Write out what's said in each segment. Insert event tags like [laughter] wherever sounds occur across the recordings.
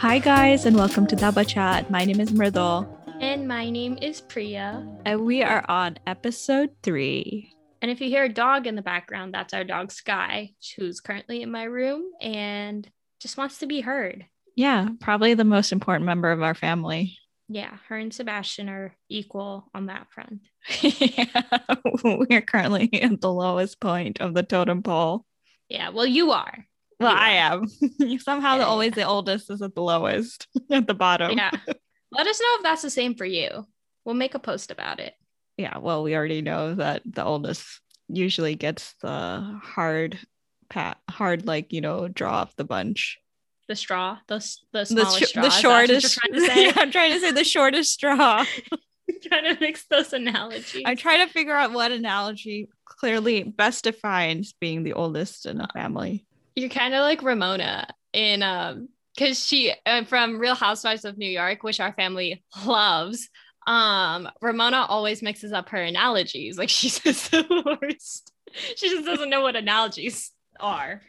Hi, guys, and welcome to Daba Chat. My name is Mridul, And my name is Priya. and we are on episode three. And if you hear a dog in the background, that's our dog Sky, who's currently in my room and just wants to be heard. Yeah, probably the most important member of our family. Yeah, her and Sebastian are equal on that front. yeah, [laughs] we are currently at the lowest point of the totem pole. Yeah, well, you are. Well, I am. [laughs] Somehow, the always the oldest is at the lowest, [laughs] at the bottom. Yeah. [laughs] Let us know if that's the same for you. We'll make a post about it. yeah well we already know that the oldest usually gets the hard pat hard like you know draw off the bunch The straw, the, the the, smallest sh- straw. the is that what you're shortest trying to say? yeah, i'm trying to say the shortest straw trying to mix those analogies. i'm trying to figure out what analogy clearly best defines being the oldest in a family You're kind of like Ramona in um because she uh, from Real Housewives of New York, which our family loves. Um, Ramona always mixes up her analogies. Like [laughs] she's just the worst. She just doesn't know what analogies are.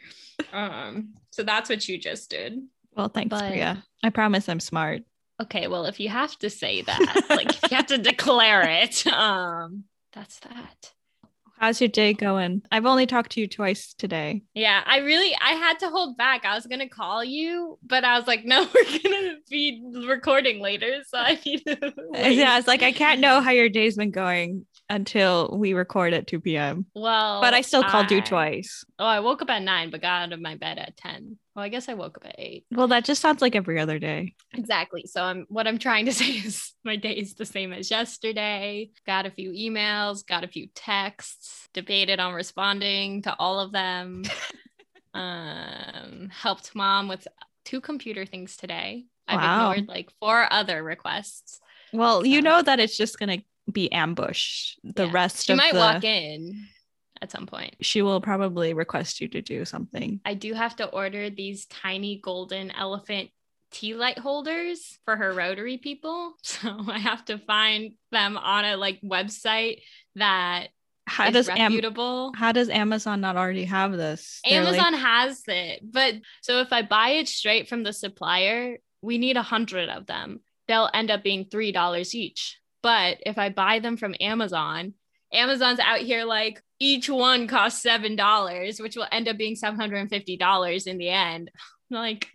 Um, so that's what you just did. well thanks But- priya i promise i'm smart Okay, well, if you have to say that, like if you have to declare it, [laughs] um, that's that. How's your day going i've only talked to you twice today Yeah, I really I had to hold back. I was gonna call you, but I was like, [laughs] no, we're gonna be recording later, so I need to. [laughs] wait. yeah it's like i can't know how your day's been going until we record at 2 p.m Well, but i still called you twice Oh, I woke up at nine, but got out of my bed at ten. Well, I guess I woke up at eight. well that just sounds like every other day Exactly. So I'm what I'm trying to [laughs] say is my day is the same as yesterday. Got a few emails, got a few texts, debated on responding to all of them. [laughs] um, helped mom with two computer things today. I've Wow. ignored like four other requests. Well, you know that it's just gonna be ambush. The Yeah. rest She might the walk in at some point. she will probably request you to do something. I do have to order these tiny golden elephant tea light holders for her rotary people. [laughs] So I have to find them on a like website that How is does Am- reputable. how does Amazon not already have this? They're like- Amazon has it, but so if I buy it straight from the supplier, we need a hundred of them. They'll end up being three dollars each. But if I buy them from Amazon, Amazon's out here like each one costs seven dollars, which will end up being seven hundred and fifty dollars in the end. I'm like,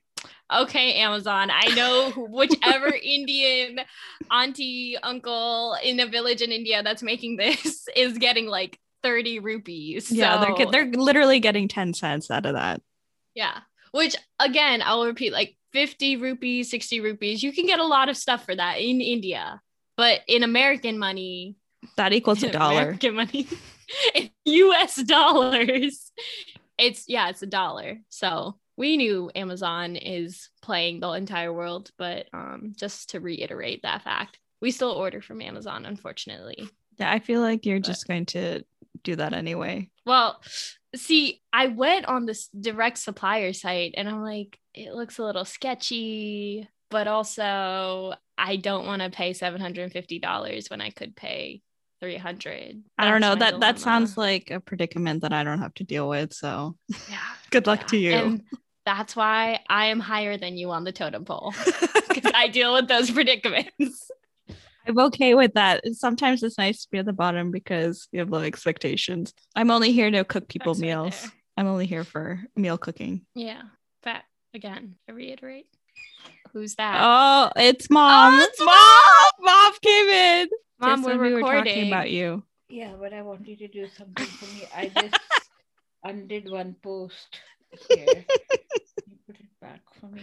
okay, Amazon, I know [laughs] whichever Indian auntie, uncle in a village in India that's making this [laughs] is getting like 30 rupees. yeah, they're they're literally getting 10 cents out of that. yeah. Which again, I'll repeat like 50 rupees, 60 rupees. You can get a lot of stuff for that in India. But in American money, That equals a [laughs] dollar. American money, [laughs] in US dollars, it's yeah, it's a dollar. So we knew Amazon is playing the entire world, but um, just to reiterate that fact, we still order from Amazon, unfortunately. Yeah, I feel like you're But- just going to do that anyway. Well, see, I went on this direct supplier site and I'm like, it looks a little sketchy, but also I don't want to pay $750 when I could pay 300. I don't know. That's my That that sounds like a predicament that I don't have to deal with. So yeah. [laughs] good luck yeah. to you. And that's why I am higher than you on the totem pole [laughs] because I deal with those predicaments. I'm okay with that. Sometimes it's nice to be at the bottom because you have low expectations. I'm only here to cook people That's meals. there. I'm only here for meal cooking. Yeah. But again, I reiterate. Who's that? Oh, it's mom. Oh, it's mom. Mom came in. Mom, Just we're when we recording. were talking about you. Yeah, but I want you to do something for me. I [laughs] just undid one post here. [laughs] You put it back for me?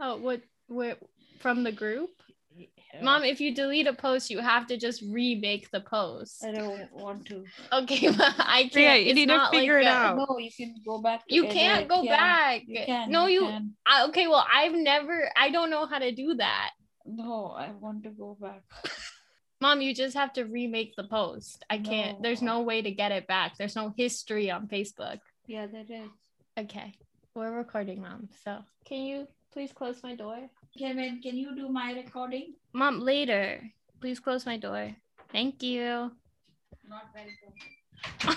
Oh, what? Where? From the group? Yeah. Mom, if you delete a post, you have to just remake the post. I don't want to. Okay, [laughs] but I can't. Yeah, you it's need to not figure it a- out. No, you can go back. you can't go Yeah, back. You can. no, you. can. I, okay, well, I've never. I don't know how to do that. No, I want to go back. Mom, you just have to remake the post. I can't. There's No. no way to get it back. There's no history on Facebook. Yeah, there is Okay, we're recording, Mom. So can you please close my door? Kevin, can you do my recording? Mom, later. Please close my door. Thank you. Not very good. [laughs]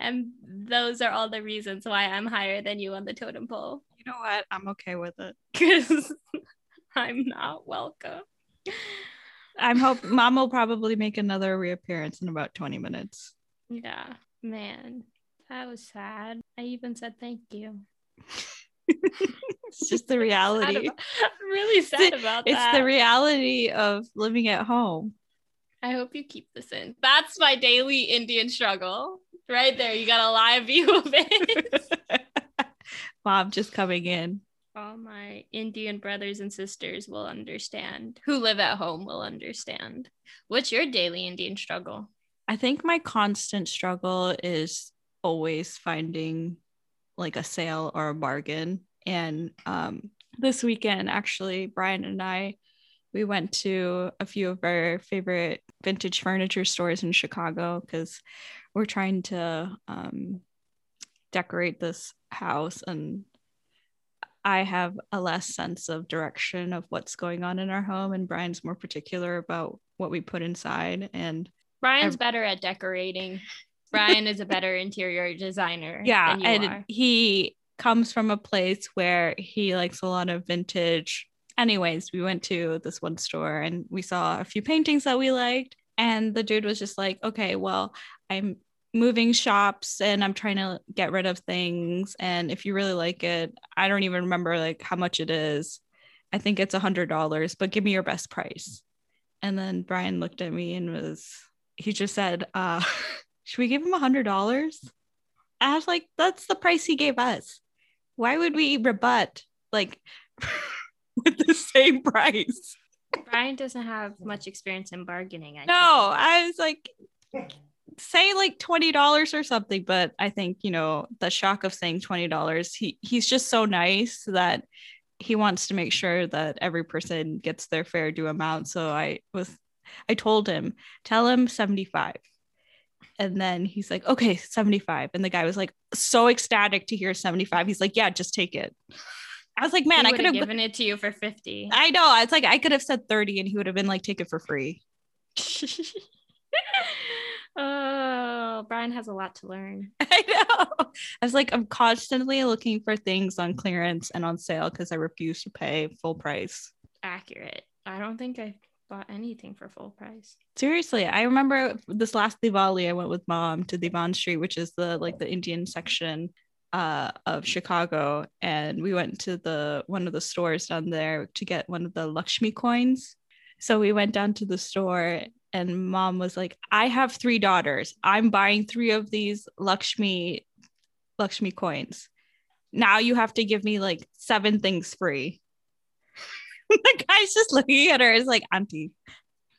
And those are all the reasons why I'm higher than you on the totem pole. You You know what? I'm okay with it. [laughs] because [laughs] I'm not welcome. I'm hope mom will probably make another reappearance in about 20 minutes. Yeah, man, that was sad. I even said thank you. [laughs] it's just the Sad reality. about- [laughs] I'm really sad about It's that. It's the reality of living at home. I hope you keep this in. That's my daily Indian struggle. Right there, you got a live view of it. Mom just coming in. All my Indian brothers and sisters will understand. Who live at home will understand. What's your daily Indian struggle? I think my constant struggle is always finding like a sale or a bargain. And um, this weekend, actually, Brian and I, we went to a few of our favorite vintage furniture stores in Chicago because we're trying to um, decorate this house and I have a less sense of direction of what's going on in our home, and Brian's more particular about what we put inside. And Brian's I- better at decorating. Brian is a better interior designer. [laughs] yeah and are. he comes from a place where he likes a lot of vintage anyways we went to this one store and we saw a few paintings that we liked and the dude was just like okay well i'm moving shops and i'm trying to get rid of things and if you really like it i don't even remember like how much it is i think it's a hundred dollars but give me your best price and then brian looked at me and was he just said uh [laughs] should we give him a hundred dollars I was like, that's the price he gave us. Why would we rebut like [laughs] with the same price? Brian doesn't have much experience in bargaining. I No, I was like, say like twenty dollars or something. But I think you know the shock of saying twenty dollars. He he's just so nice that he wants to make sure that every person gets their fair due amount. So I was, I told him, tell him seventy five. And then he's like, okay, 75. And the guy was like, so ecstatic to hear 75. He's like, yeah, just take it. I was like, man, I could have given it to you for 50. I know. It's like I could have said 30 and he would have been like, take it for free. [laughs] oh, Brian has a lot to learn. [laughs] I know. I was like, I'm constantly looking for things on clearance and on sale because I refuse to pay full price. Accurate. I don't think I bought anything for full price. Seriously, I remember this last Diwali, I went with mom to Devon Street, which is the like the Indian section uh, of Chicago, and we went to the one of the stores down there to get one of the Lakshmi coins. So we went down to the store, and mom was like, "I have three daughters. I'm buying three of these Lakshmi Lakshmi coins. Now you have to give me like seven things free." [laughs] the guy's just looking at her as like, "Auntie."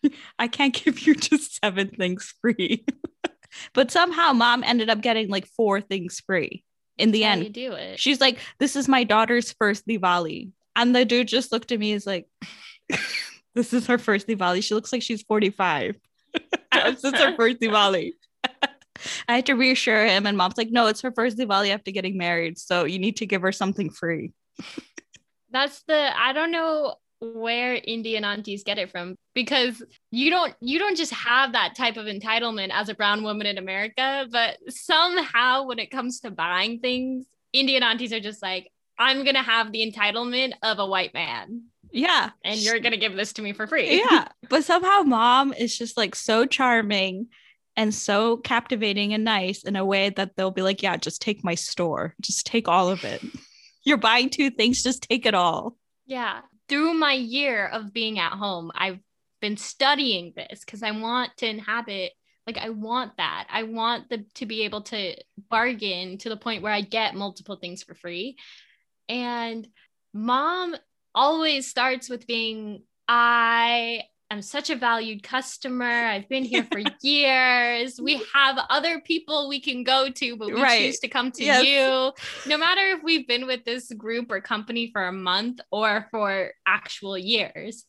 [laughs] I can't give you just seven things free. [laughs] but somehow mom ended up getting like four things free in the How end. do it. She's like, This is my daughter's first Diwali. And the dude just looked at me as like, This is her first Diwali. She looks like she's 45. [laughs] this is her first Diwali. I had to reassure him, and mom's like, No, it's her first Diwali after getting married. So you need to give her something free. [laughs] That's the I don't know where Indian aunties get it from because you don't you don't just have that type of entitlement as a brown woman in America, but somehow when it comes to buying things, Indian aunties are just like, I'm gonna have the entitlement of a white man, Yeah. and you're gonna give this to me for free. yeah [laughs] but somehow mom is just like so charming and so captivating and nice in a way that they'll be like yeah just take my store just take all of it [laughs] you're buying two things just take it all Yeah. Through my year of being at home, I've been studying this because I want to inhabit, like, I want that. I want the, to be able to bargain to the point where I get multiple things for free. And mom always starts with being, I am such a valued customer. I've been here for [laughs] years. We have other people we can go to, but we Right. choose to come to Yes. you no matter if we've been with this group or company for a month or for actual years,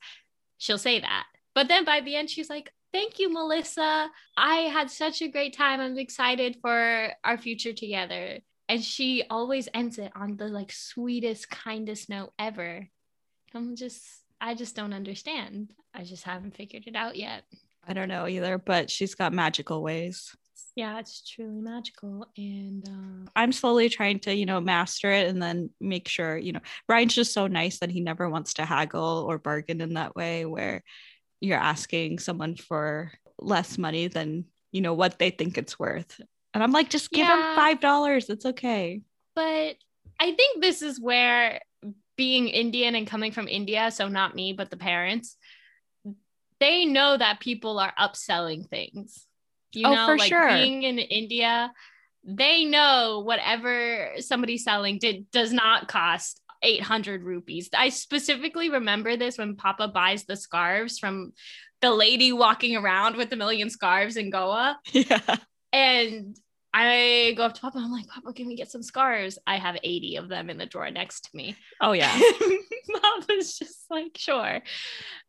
she'll say that. But then by the end, she's like, Thank you, Melissa. I had such a great time. I'm excited for our future together. And she always ends it on the like sweetest, kindest note ever. I'm just, I just don't understand. I just haven't figured it out yet. i don't know either but she's got magical ways Yeah, it's truly magical. And uh, I'm slowly trying to, you know, master it and then make sure, you know, Brian's just so nice that he never wants to haggle or bargain in that way where you're asking someone for less money than, you know, what they think it's worth. And I'm like, just give Yeah. him five dollars. It's okay. but I think this is where being Indian and coming from India, so not me, but the parents, they know that people are upselling things. You Oh, know, for like sure. being in India, they know whatever somebody's selling did, does not cost 800 rupees. I specifically remember this when Papa buys the scarves from the lady walking around with a million scarves in Goa. [laughs] Yeah. And I go up to Papa. I'm like, Papa, can we get some scarves? I have 80 of them in the drawer next to me. Oh yeah. [laughs] Papa's just like, sure.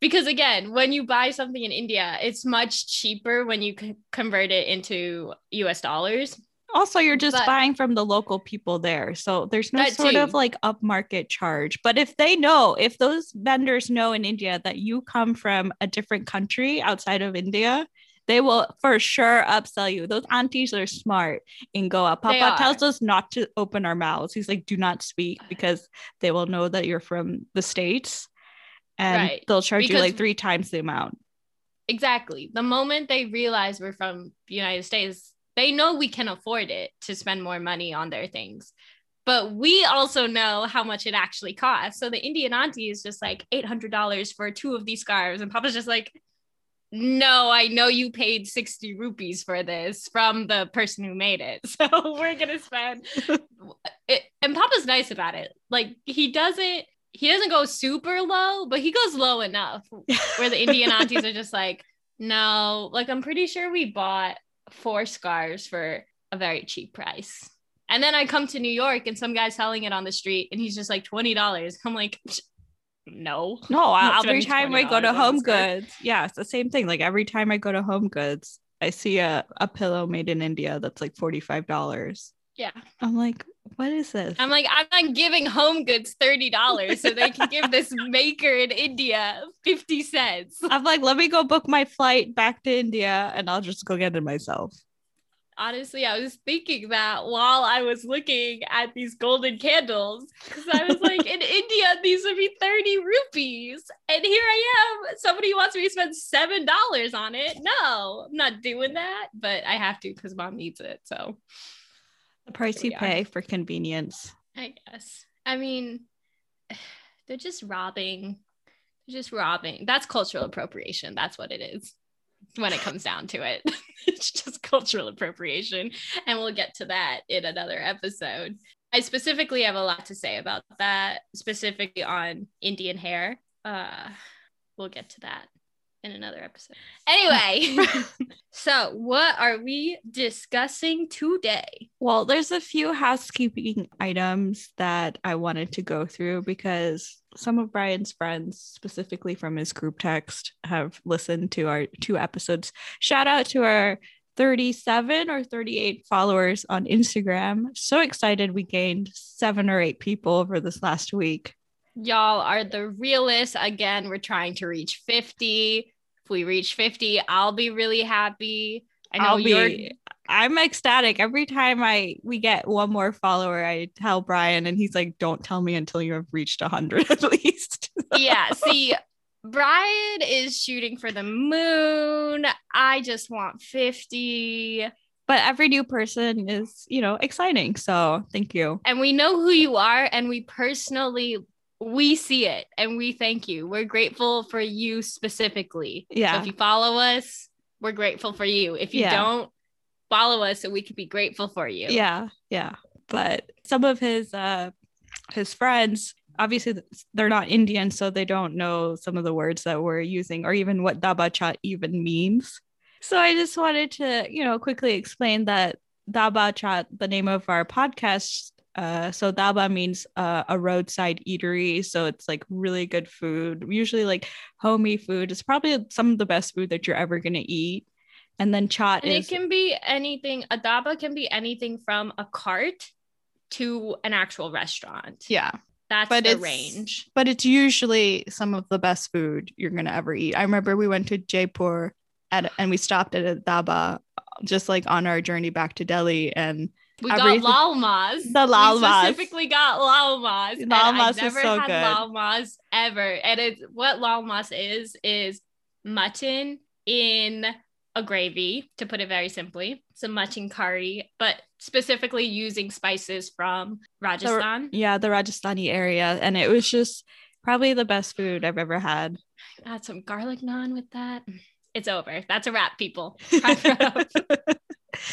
Because again, when you buy something in India, it's much cheaper when you c- convert it into US dollars. Also, you're just But- buying from the local people there. So there's no sort of like upmarket charge. But if they know, if those vendors know in India that you come from a different country outside of India, they will for sure upsell you. Those aunties are smart in Goa. Papa tells us not to open our mouths. He's like, do not speak because they will know that you're from the States and Right. they'll charge you like three times the amount. Exactly. The moment they realize we're from the United States, they know we can afford it to spend more money on their things. But we also know how much it actually costs. So the Indian auntie is just like $800 for two of these scarves. And Papa's just like, no, I know you paid 60 rupees for this from the person who made it. [laughs] So we're going to spend [laughs] it. And Papa's nice about it. Like he doesn't, he doesn't go super low, but he goes low enough where the Indian [laughs] aunties are just like, no, like I'm pretty sure we bought four scarves for a very cheap price. And then I come to New York and some guy's selling it on the street and he's just like $20. I'm like, no. No, [laughs] every time I go to Home. Goods, yeah, it's the same thing. Like every time I go to Home Goods, I see a, a pillow made in India that's like $45. Yeah. I'm like, what is this? I'm like, I'm not giving Home Goods $30 so they can give this [laughs] maker in India 50 cents. I'm like, let me go book my flight back to India and I'll just go get it myself. Honestly, I was thinking that while I was looking at these golden candles, because I was like, in [laughs] India, these would be 30 rupees. And here I am. Somebody wants me to spend $7 on it. No, I'm not doing that, but I have to because mom needs it. So The price you we are. pay for convenience. I guess. I mean, [sighs] they're just robbing. They're just robbing. That's cultural appropriation. That's what it is when it comes down to it. [laughs] it's just cultural appropriation. And we'll get to that in another episode. I specifically have a lot to say about that, specifically on Indian hair. Uh, we'll get to that in another episode. Anyway, [laughs] [laughs] so what are we discussing today? Well, there's a few housekeeping items that I wanted to go through because some of Brian's friends, specifically from his group text, have listened to our two episodes. Shout out to our 37 or 38 followers on Instagram. So excited we gained seven or eight people over this last week. Y'all are the realest. Again, we're trying to reach 50. If we reach 50, I'll be really happy. I know I'll you're be I'm ecstatic every time I we get one more follower. I tell Brian, and he's like, "Don't tell me until you have reached hundred at [laughs] least." yeah, see, Brian is shooting for the moon. I just want 50. but every new person is, you know, exciting. So thank you. And we know who you are, and we personally we see it and we thank you. We're grateful for you specifically. Yeah. So if you follow us, we're grateful for you. If you Yeah. don't follow us, so we can be grateful for you. Yeah, yeah. But some of his uh his friends, obviously they're not Indian, so they don't know some of the words that we're using or even what daba chat even means. So I just wanted to, you know, quickly explain that daba chat, the name of our podcast. Uh, so daba means uh, a roadside eatery. So it's like really good food, usually like homey food. It's probably some of the best food that you're ever gonna eat. And then chat And is it can be anything, a daba can be anything from a cart to an actual restaurant. yeah. That's but the range. but it's usually some of the best food you're gonna ever eat. I remember we went to Jaipur at, and we stopped at a dhaba just like on our journey back to Delhi and We got lal mas. The lal We specifically got lal mas. and I've never so had good. lal ever. And it's what lal mas is is mutton in a gravy, to put it very simply. Some mutton curry, but specifically using spices from Rajasthan. yeah, the Rajasthani area. And it was just probably the best food I've ever had. Add some garlic naan with that. It's over. That's a wrap, people. [laughs] [laughs]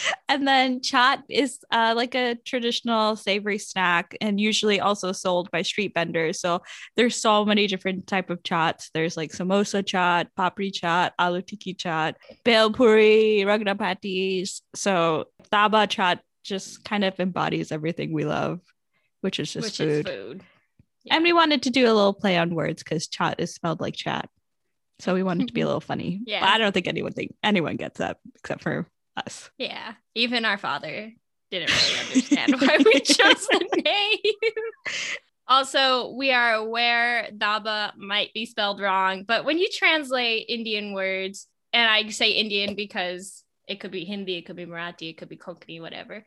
Wrap it up. and then chaat is uh, like a traditional savory snack and usually also sold by street vendors so there's so many different type of chats there's like samosa chaat papri chaat aloo tikki chaat bhel puri ragda patties so daba chaat just kind of embodies everything we love which is just which food. is food. and we wanted to do a little play on words because chat is spelled like chat so we wanted to be a [laughs] little funny Yeah. but i don't think anyone think anyone gets that except for us Yeah. Even our father didn't really understand why we [laughs] chose the name. Also, we are aware Daba might be spelled wrong, but when you translate Indian words, and I say Indian because it could be Hindi, it could be Marathi, it could be Konkani, whatever,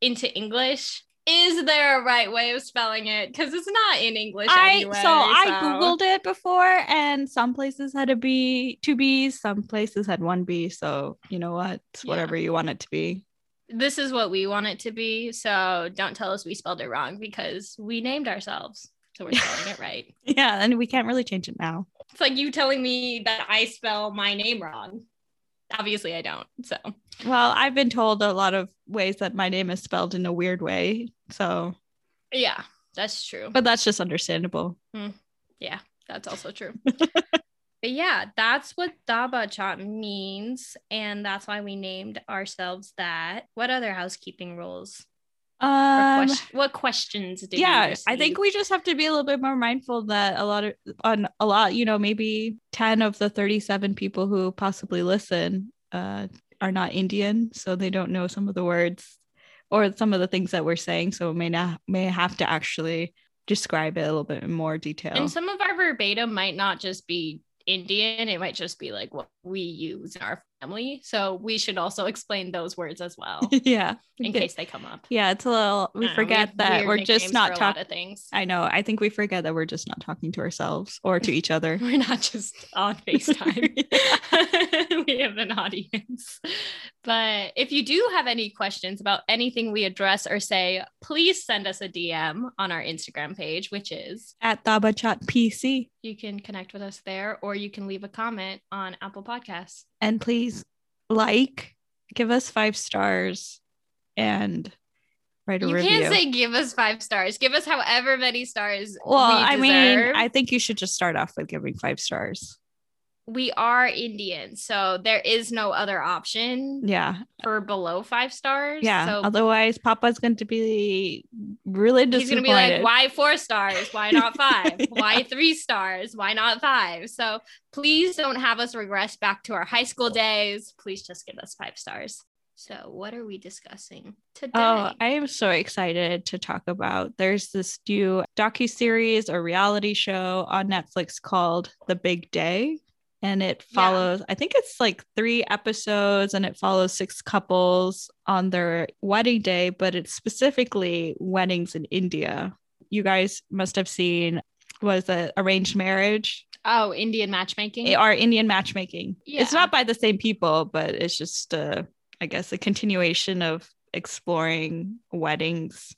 into English, is there a right way of spelling it? Because it's not in English I anyway. so I googled it before, and some places had a B, two B's, some places had one B. So you know what, It's Yeah. whatever you want it to be. This is what we want it to be. So don't tell us we spelled it wrong because we named ourselves. So we're spelling it right. [laughs] Yeah, and we can't really change it now. It's like you telling me that I spell my name wrong. Obviously, I don't. So Well, I've been told a lot of ways that my name is spelled in a weird way. So, yeah, that's true. but that's just understandable. Hmm, yeah, that's also true. [laughs] but yeah, that's what Daba Chat means. And that's why we named ourselves that. What other housekeeping rules? Um, what questions you yeah, I think we just have to be a little bit more mindful that a lot of on a lot, you know, maybe 10 of the 37 people who possibly listen uh are not Indian, so they don't know some of the words or some of the things that we're saying, so may not may have to actually describe it a little bit in more detail. And some of our verbatim might not just be Indian, it might just be like what we use in our family. So we should also explain those words as well [laughs] yeah. in case they come up. Yeah, it's a little we uh, I forget have that we're just not for a lot talking things. I know. I think we forget that we're just not talking to ourselves or to each other. [laughs] We're not just on [laughs] FaceTime. we have an audience. But if you do have any questions about anything we address or say, please send us a DM on our Instagram page, which is At Daba Chat PC. you can connect with us there or you can leave a comment on Apple Podcasts. And please like, give us five stars, and write a You review. You can't say give us five stars. Give us however many stars. well, we I mean. I think you should just start off with giving five stars. We are Indian, so there is no other option Yeah. for below five stars. Yeah. So Otherwise, Papa's going to be really disappointed. he's gonna be like, why four stars? Why not [laughs] five? Why three stars? Why not five? So please don't have us regress back to our high school days. Please just give us five stars. So what are we discussing today? Oh, I am so excited to talk about. There's this new docu series or reality show on Netflix called The Big Day, and it Yeah. follows. I think it's like three episodes, and it follows six couples on their wedding day, but it's specifically weddings in India. You guys must have seen was the arranged marriage oh, Indian matchmaking. or Indian matchmaking. yeah. It's not by the same people, but it's just uh, I guess a continuation of exploring weddings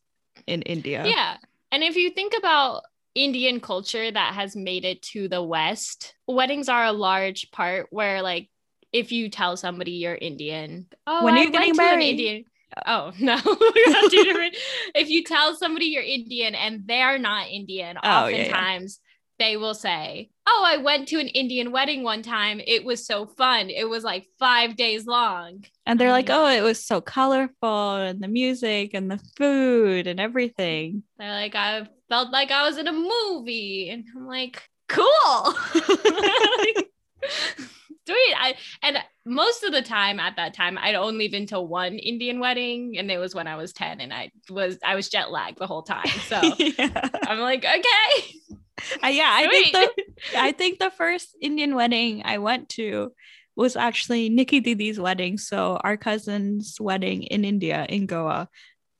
in India. Yeah. And if you think about Indian culture that has made it to the West, weddings are a large part where, like, if you tell somebody you're Indian, oh, When are you getting married? Indian. Oh [laughs] no, we're not two. If you tell somebody you're Indian and they're not Indian, Oh, yeah, yeah. oftentimes they will say, "Oh, I went to an Indian wedding one time. It was so fun. It was like five days long." And they're like, Mhm. oh, it was so colorful and the music and the food and everything. They're like, I felt like I was in a movie. And I'm like, cool. Like, [laughs] [laughs] Sweet. I and most of the time at that time, I'd only been to one Indian wedding, and it was when I was 10 and I was I was jet lagged the whole time. So [laughs] yeah. I'm like, okay. Uh, yeah, I think the [laughs] I think the first Indian wedding I went to was actually Nikki Didi's wedding. So our cousin's wedding in India, in Goa.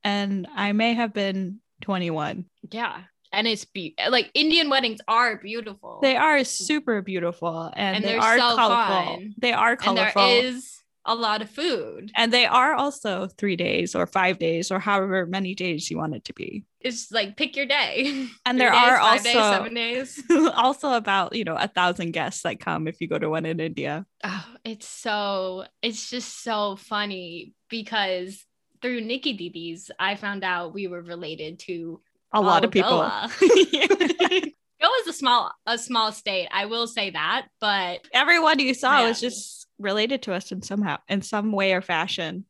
And I may have been 21. Yeah. And it's be- like Indian weddings are beautiful. They are super beautiful and, And they they're so colorful. fun. They are and colorful. there is a lot of food. and they are also three days or five days or however many days you want it to be. It's like pick your day. [laughs] And there days, are also days, seven days. [laughs] also about you know a thousand guests that come if you go to one in India. Oh, it's so it's just so funny because through Nikki Didi's, I found out we were related to A lot of people. Goa. Goa's [laughs] a small a small state. I will say that, but Everyone you saw was just related to us in somehow in some way or fashion.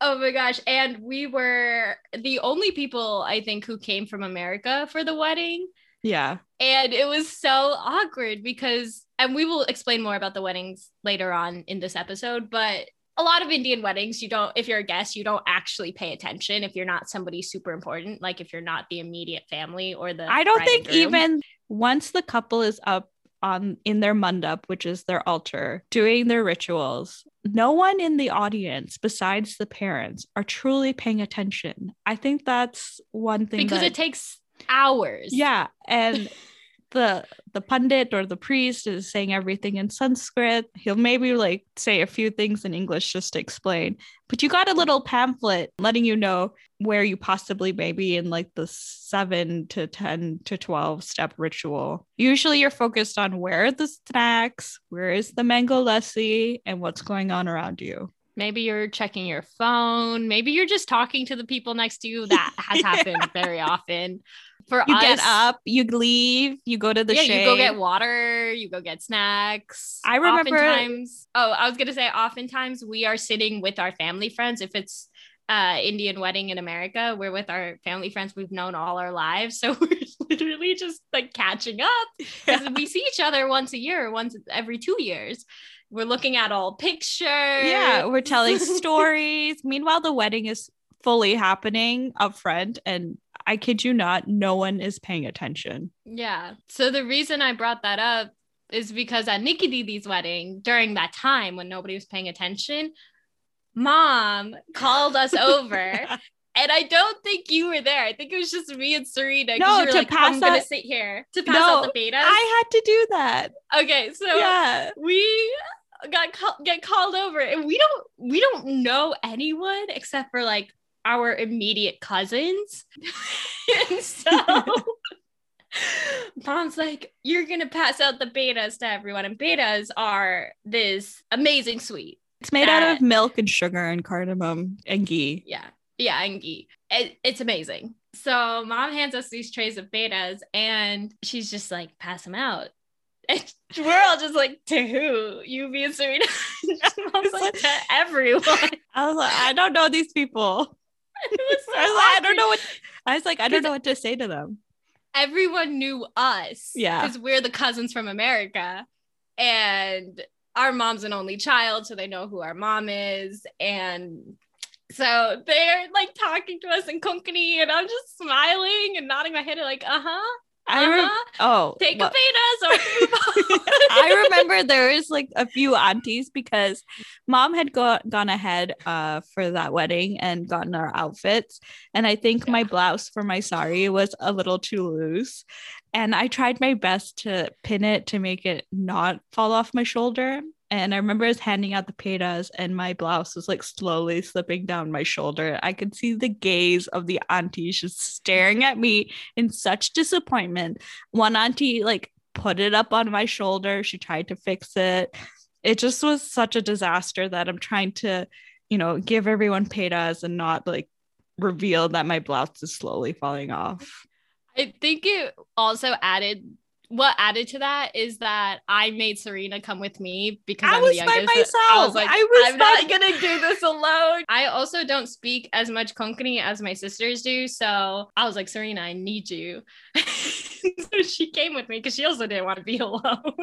Oh my gosh, and we were the only people I think who came from America for the wedding. Yeah. And it was so awkward because, and we will explain more about the weddings later on in this episode, but a lot of Indian weddings, you don't, if you're a guest, you don't actually pay attention if you're not somebody super important, like if you're not the immediate family or the. I don't think even once the couple is up on in their mandap, which is their altar, doing their rituals, no one in the audience besides the parents are truly paying attention. I think that's one thing because that, it takes hours. yeah, and [laughs] the the pundit or the priest is saying everything in Sanskrit. He'll maybe like say a few things in English just to explain. But you got a little pamphlet letting you know where you possibly may be in like the seven to 10 to 12 step ritual. Usually you're focused on where are the snacks, where is the mango lassi, and what's going on around you. Maybe you're checking your phone. Maybe you're just talking to the people next to you. That has [laughs] happened very often. For You us, get up, you leave, you go to the yeah, shade. you go get water, you go get snacks. I remember- Oftentimes, oh, I was gonna say, oftentimes we are sitting with our family friends. If it's uh, Indian wedding in America, we're with our family friends we've known all our lives, so [laughs] we're literally just like catching up because we see each other once a year, once every two years. We're looking at all pictures. Yeah, we're telling [laughs] stories. Meanwhile, the wedding is fully happening up front, and I kid you not, no one is paying attention. Yeah. So the reason I brought that up is because at Nikki Didi's wedding, during that time when nobody was paying attention, mom called us [laughs] over. And I don't think you were there. I think it was just me and Serena. No, to like, pass I'm gonna sit here to pass No, out the petas. I had to do that. okay, so Yeah. we got call- get called over, and we don't we don't know anyone except for like our immediate cousins. [laughs] and so [laughs] mom's like, "You're gonna pass out the petas to everyone," and petas are this amazing sweet. It's made out of milk and sugar and cardamom and ghee. Yeah, yeah, and ghee. It, it's amazing. So mom hands us these trays of petas, and she's just like, "Pass them out." And we're all just like, "To who? You, me, and Serena." [laughs] mom's like, "To everyone." [laughs] I was like, I don't know these people. [laughs] It was so I was like, I don't know what I was like, I don't know what to say to them. everyone knew us. Yeah. Because we're the cousins from America. And our mom's an only child, so they know who our mom is. And so they're like talking to us in Konkani, and I'm just smiling and nodding my head, like, uh huh. I rem- Uh-huh. oh Take well- a so I can move on. [laughs] I remember there was like a few aunties because mom had go- gone ahead uh, for that wedding and gotten our outfits. And I think my blouse for my sari was a little too loose. And I tried my best to pin it to make it not fall off my shoulder. And I remember I was handing out the petas and my blouse was like slowly slipping down my shoulder. I could see the gaze of the aunties just staring at me in such disappointment. One auntie like put it up on my shoulder. She tried to fix it. It just was such a disaster that I'm trying to, you know, give everyone petas and not like reveal that my blouse is slowly falling off. I think it also added what added to that is that I made Serena come with me because I I'm was the by youngest. I myself. was like, I was I'm by- not gonna do this alone. [laughs] I also don't speak as much Konkani as my sisters do, so I was like, Serena, I need you. [laughs] so she came with me because she also didn't want to be [laughs] alone.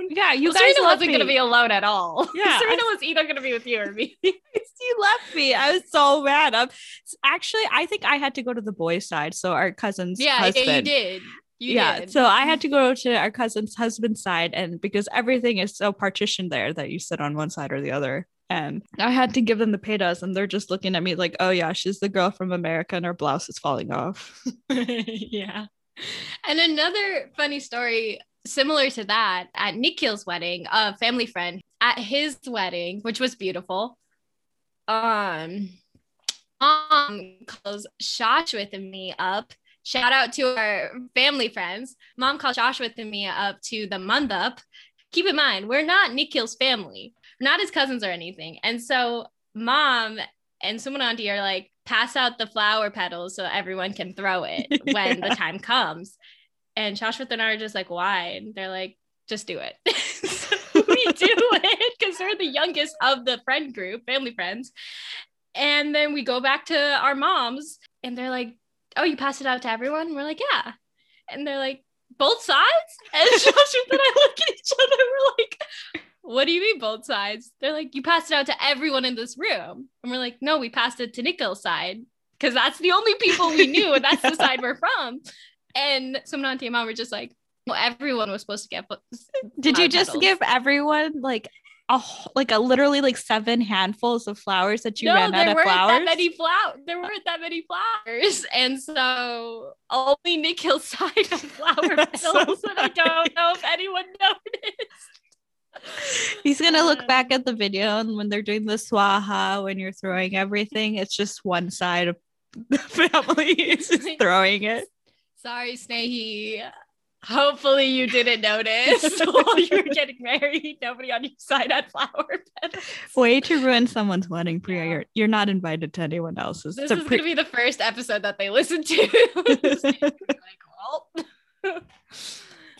Yeah, you Well, guys Serena wasn't me. gonna be alone at all. Yeah, Serena I- was either gonna be with you or me. you left me. I was so mad. I'm, actually, I think I had to go to the boys' side. So our cousin's yeah, husband. yeah, you did. You yeah. did. So I had [laughs] to go to our cousin's husband's side, and because everything is so partitioned there that you sit on one side or the other. And I had to give them the petas, and they're just looking at me like, oh, yeah, she's the girl from America, and her blouse is falling off. [laughs] yeah. And another funny story similar to that at Nikhil's wedding, a family friend at his wedding, which was beautiful. Um, mom calls Shashwat and me up. Shout out to our family friends. Mom called Shashwat and me up to the mandap. Keep in mind, we're not Nikhil's family, we're not his cousins or anything. And so, mom and auntie are like, pass out the flower petals so everyone can throw it [laughs] when the time comes. And Shashwat and I are just like, why? And they're like, just do it. [laughs] so we do [laughs] it because we're the youngest of the friend group, family friends. And then we go back to our moms and they're like, oh, you passed it out to everyone? We're like, yeah. And they're like, both sides? And [laughs] Shashwat and I look at each other. We're like, what do you mean both sides? They're like, you passed it out to everyone in this room. And we're like, no, we passed it to Nikhil's side because that's the only people we knew and that's the [laughs] side we're from. And some auntie and mom were just like, well, everyone was supposed to get. Did you just petals. give everyone like a like a literally like seven handfuls of flowers that you no, ran out there of weren't flowers? that many flowers. There weren't that many flowers, and so only Nikhil's side of flower [laughs] petals. so and I don't know if anyone [laughs] noticed. He's gonna look Um, back at the video and when they're doing the swaha, when you're throwing everything, it's just one side of the [laughs] family is just throwing it. Sorry, Snehi. Hopefully you didn't notice [laughs] while you were getting married. Nobody on your side had flower petals. Way to ruin someone's wedding, Priya. Yeah. You're you're not invited to anyone else's. This is pre- gonna be the first episode that they listen to. like, [laughs] well. [laughs]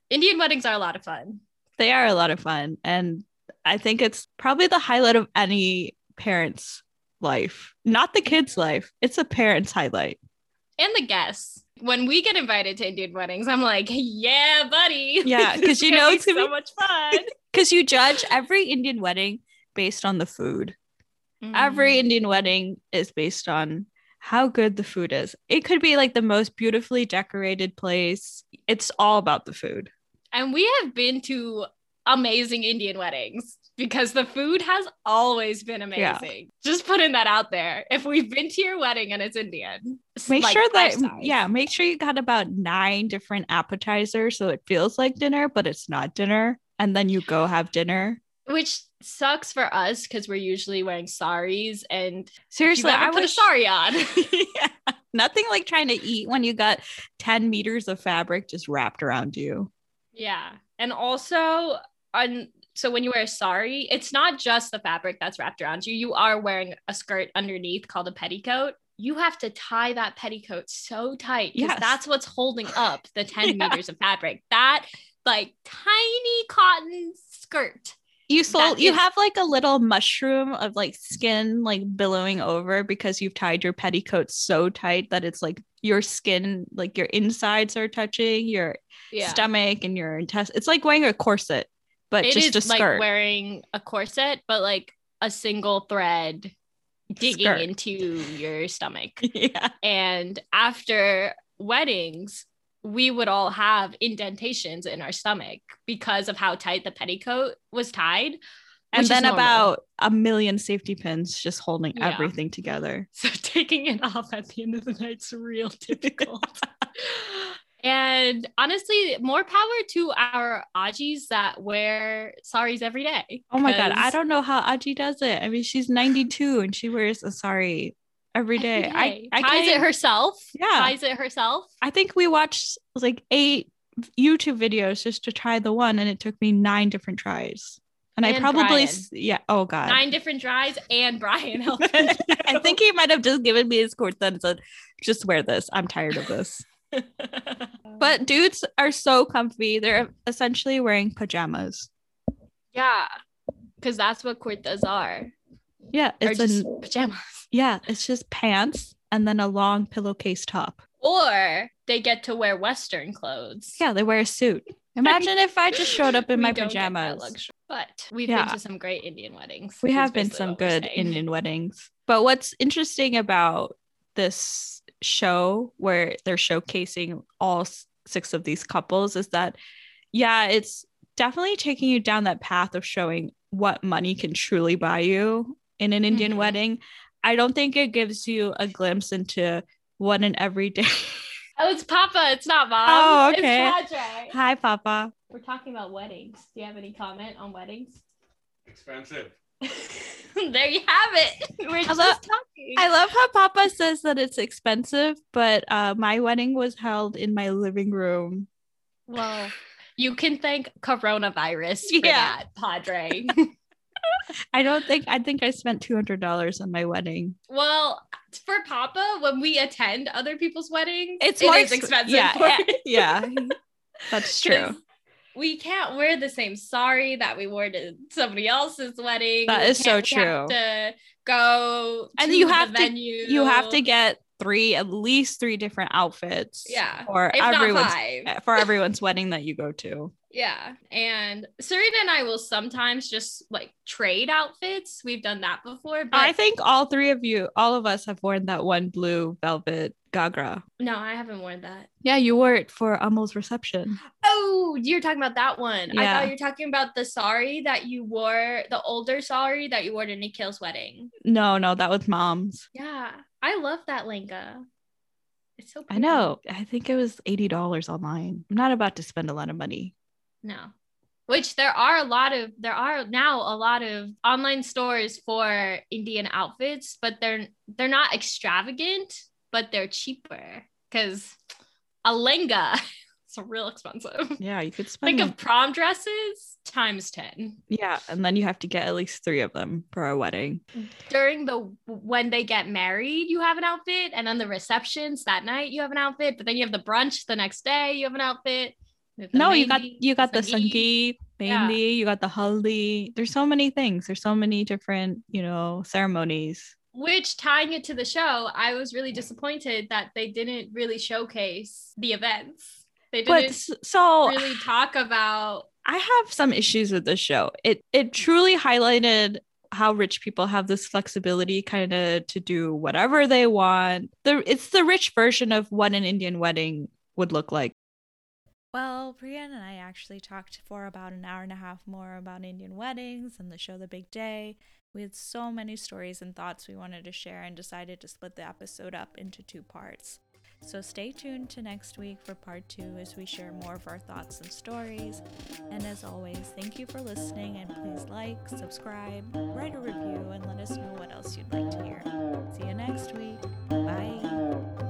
Indian weddings are a lot of fun. they are a lot of fun, and I think it's probably the highlight of any parent's life, not the kid's life. It's a parent's highlight. And the guests. When we get invited to Indian weddings, I'm like, yeah, buddy. [laughs] Yeah, because you know it's so be- much fun. [laughs] Because you judge every Indian wedding based on the food. every Mm. Indian wedding is based on how good the food is. It could be like the most beautifully decorated place. It's all about the food. And we have been to amazing Indian weddings because the food has always been amazing. Yeah. Just putting that out there. If we've been to your wedding and it's Indian, Make like sure that stars. yeah, make sure you got about 9 different appetizers so it feels like dinner but it's not dinner and then you go have dinner. which sucks for us because we're usually wearing saris and Seriously, I put a sari on. [laughs] yeah. Nothing like trying to eat when you got 10 meters of fabric just wrapped around you. yeah, and also on so when you wear a sari, it's not just the fabric that's wrapped around you. You are wearing a skirt underneath called a petticoat. You have to tie that petticoat so tight because Yes. that's what's holding up the [laughs] 10 Yeah. meters of fabric. That like tiny cotton skirt. You sold you is- have like a little mushroom of like skin like billowing over because you've tied your petticoat so tight that it's like your skin, like your insides are touching your Yeah. stomach and your intestine. It's like wearing a corset, but It just is a like wearing a corset, but like a single thread digging Skirt. into your stomach. [laughs] yeah. And after weddings, we would all have indentations in our stomach because of how tight the petticoat was tied. And then about a million safety pins just holding Yeah. everything together. [laughs] so taking it off at the end of the night's real [laughs] difficult. And honestly, more power to our Ajis that wear saris every day. Oh my god, I don't know how Aji does it. I mean, she's 92 and she wears a sari every day. every I. I ties it herself. Yeah. Ties it herself. I think we watched like eight YouTube videos just to try the one, and it took me nine different tries. And, I probably, s- yeah. Oh god, Nine different tries and Brian helped. [laughs] I think he might have just given me his cord then and said, "Just wear this. I'm tired of this." [laughs] But dudes are so comfy. They're essentially wearing pajamas. yeah, because that's what kurtas are. Yeah, it's just an pajamas. [laughs] yeah, it's just pants and then a long pillowcase top. Or they get to wear Western clothes. Yeah, they wear a suit. Imagine if I just showed up in [laughs] my don't get that pajamas. But we've Yeah. been to some great Indian weddings. We have been some good. Indian weddings. But what's interesting about this show where they're showcasing all six of these couples is that yeah, it's definitely taking you down that path of showing what money can truly buy you in an Indian Mhm. wedding. I don't think it gives you a glimpse into what an everyday. [laughs] Oh, it's Papa. It's not Mom. Oh, okay. It's Hi, Papa. We're talking about weddings. Do you have any comment on weddings? Expensive. [laughs] there you have it. [laughs] We're just love- talking. I love how Papa says that it's expensive, but uh, my wedding was held in my living room. well, you can thank coronavirus for Yeah. that, Padre. [laughs] I don't think I think I spent two hundred dollars on my wedding. well, for Papa, when we attend other people's weddings, It's it more expensive. Yeah, yeah, yeah. That's true. We can't wear the same sari that we wore to somebody else's wedding. That We is so can't- we have true. To go And to you the have to- venue. You have to get three, at least three different outfits. Yeah, for everyone's for everyone's wedding that you go to. Yeah. And Serena and I will sometimes just like trade outfits. We've done that before, but I think all three of you, all of us, have worn that one blue velvet ghagra. no, I haven't worn that. Yeah, you wore it for Amal's reception. Oh, you're talking about that one. Yeah. I thought you were talking about the sari that you wore, the older sari that you wore to Nikhil's wedding. No, no, that was mom's. Yeah. I love that lehenga. It's so I know. I think it was eighty dollars online. I'm not about to spend a lot of money. No. Which there are a lot of there are now a lot of online stores for Indian outfits, but they're they're not extravagant, but they're cheaper because a lehenga [laughs] is real expensive. Yeah, you could spend. Think of prom dresses times 10. yeah, and then you have to get at least three of them for a wedding. During the when they get married, you have an outfit, and then the receptions that night you have an outfit, but then you have the brunch the next day, you have an outfit. The no, you got you got the sangeet. sangeet, Yeah. you got the haldi. There's so many things. There's so many different, you know, ceremonies. Which tying it to the show, I was really disappointed that they didn't really showcase the events. They But didn't s- so really talk about I have some issues with this show. It it truly highlighted how rich people have this flexibility kind of to do whatever they want. The it's the rich version of what an Indian wedding would look like. Well, Priyan and I actually talked for about an hour and a half more about Indian weddings and the show The Big Day. We had so many stories and thoughts we wanted to share and decided to split the episode up into two parts. So stay tuned to next week for part two as we share more of our thoughts and stories. And as always, thank you for listening and please like, subscribe, write a review, and let us know what else you'd like to hear. See you next week. Bye.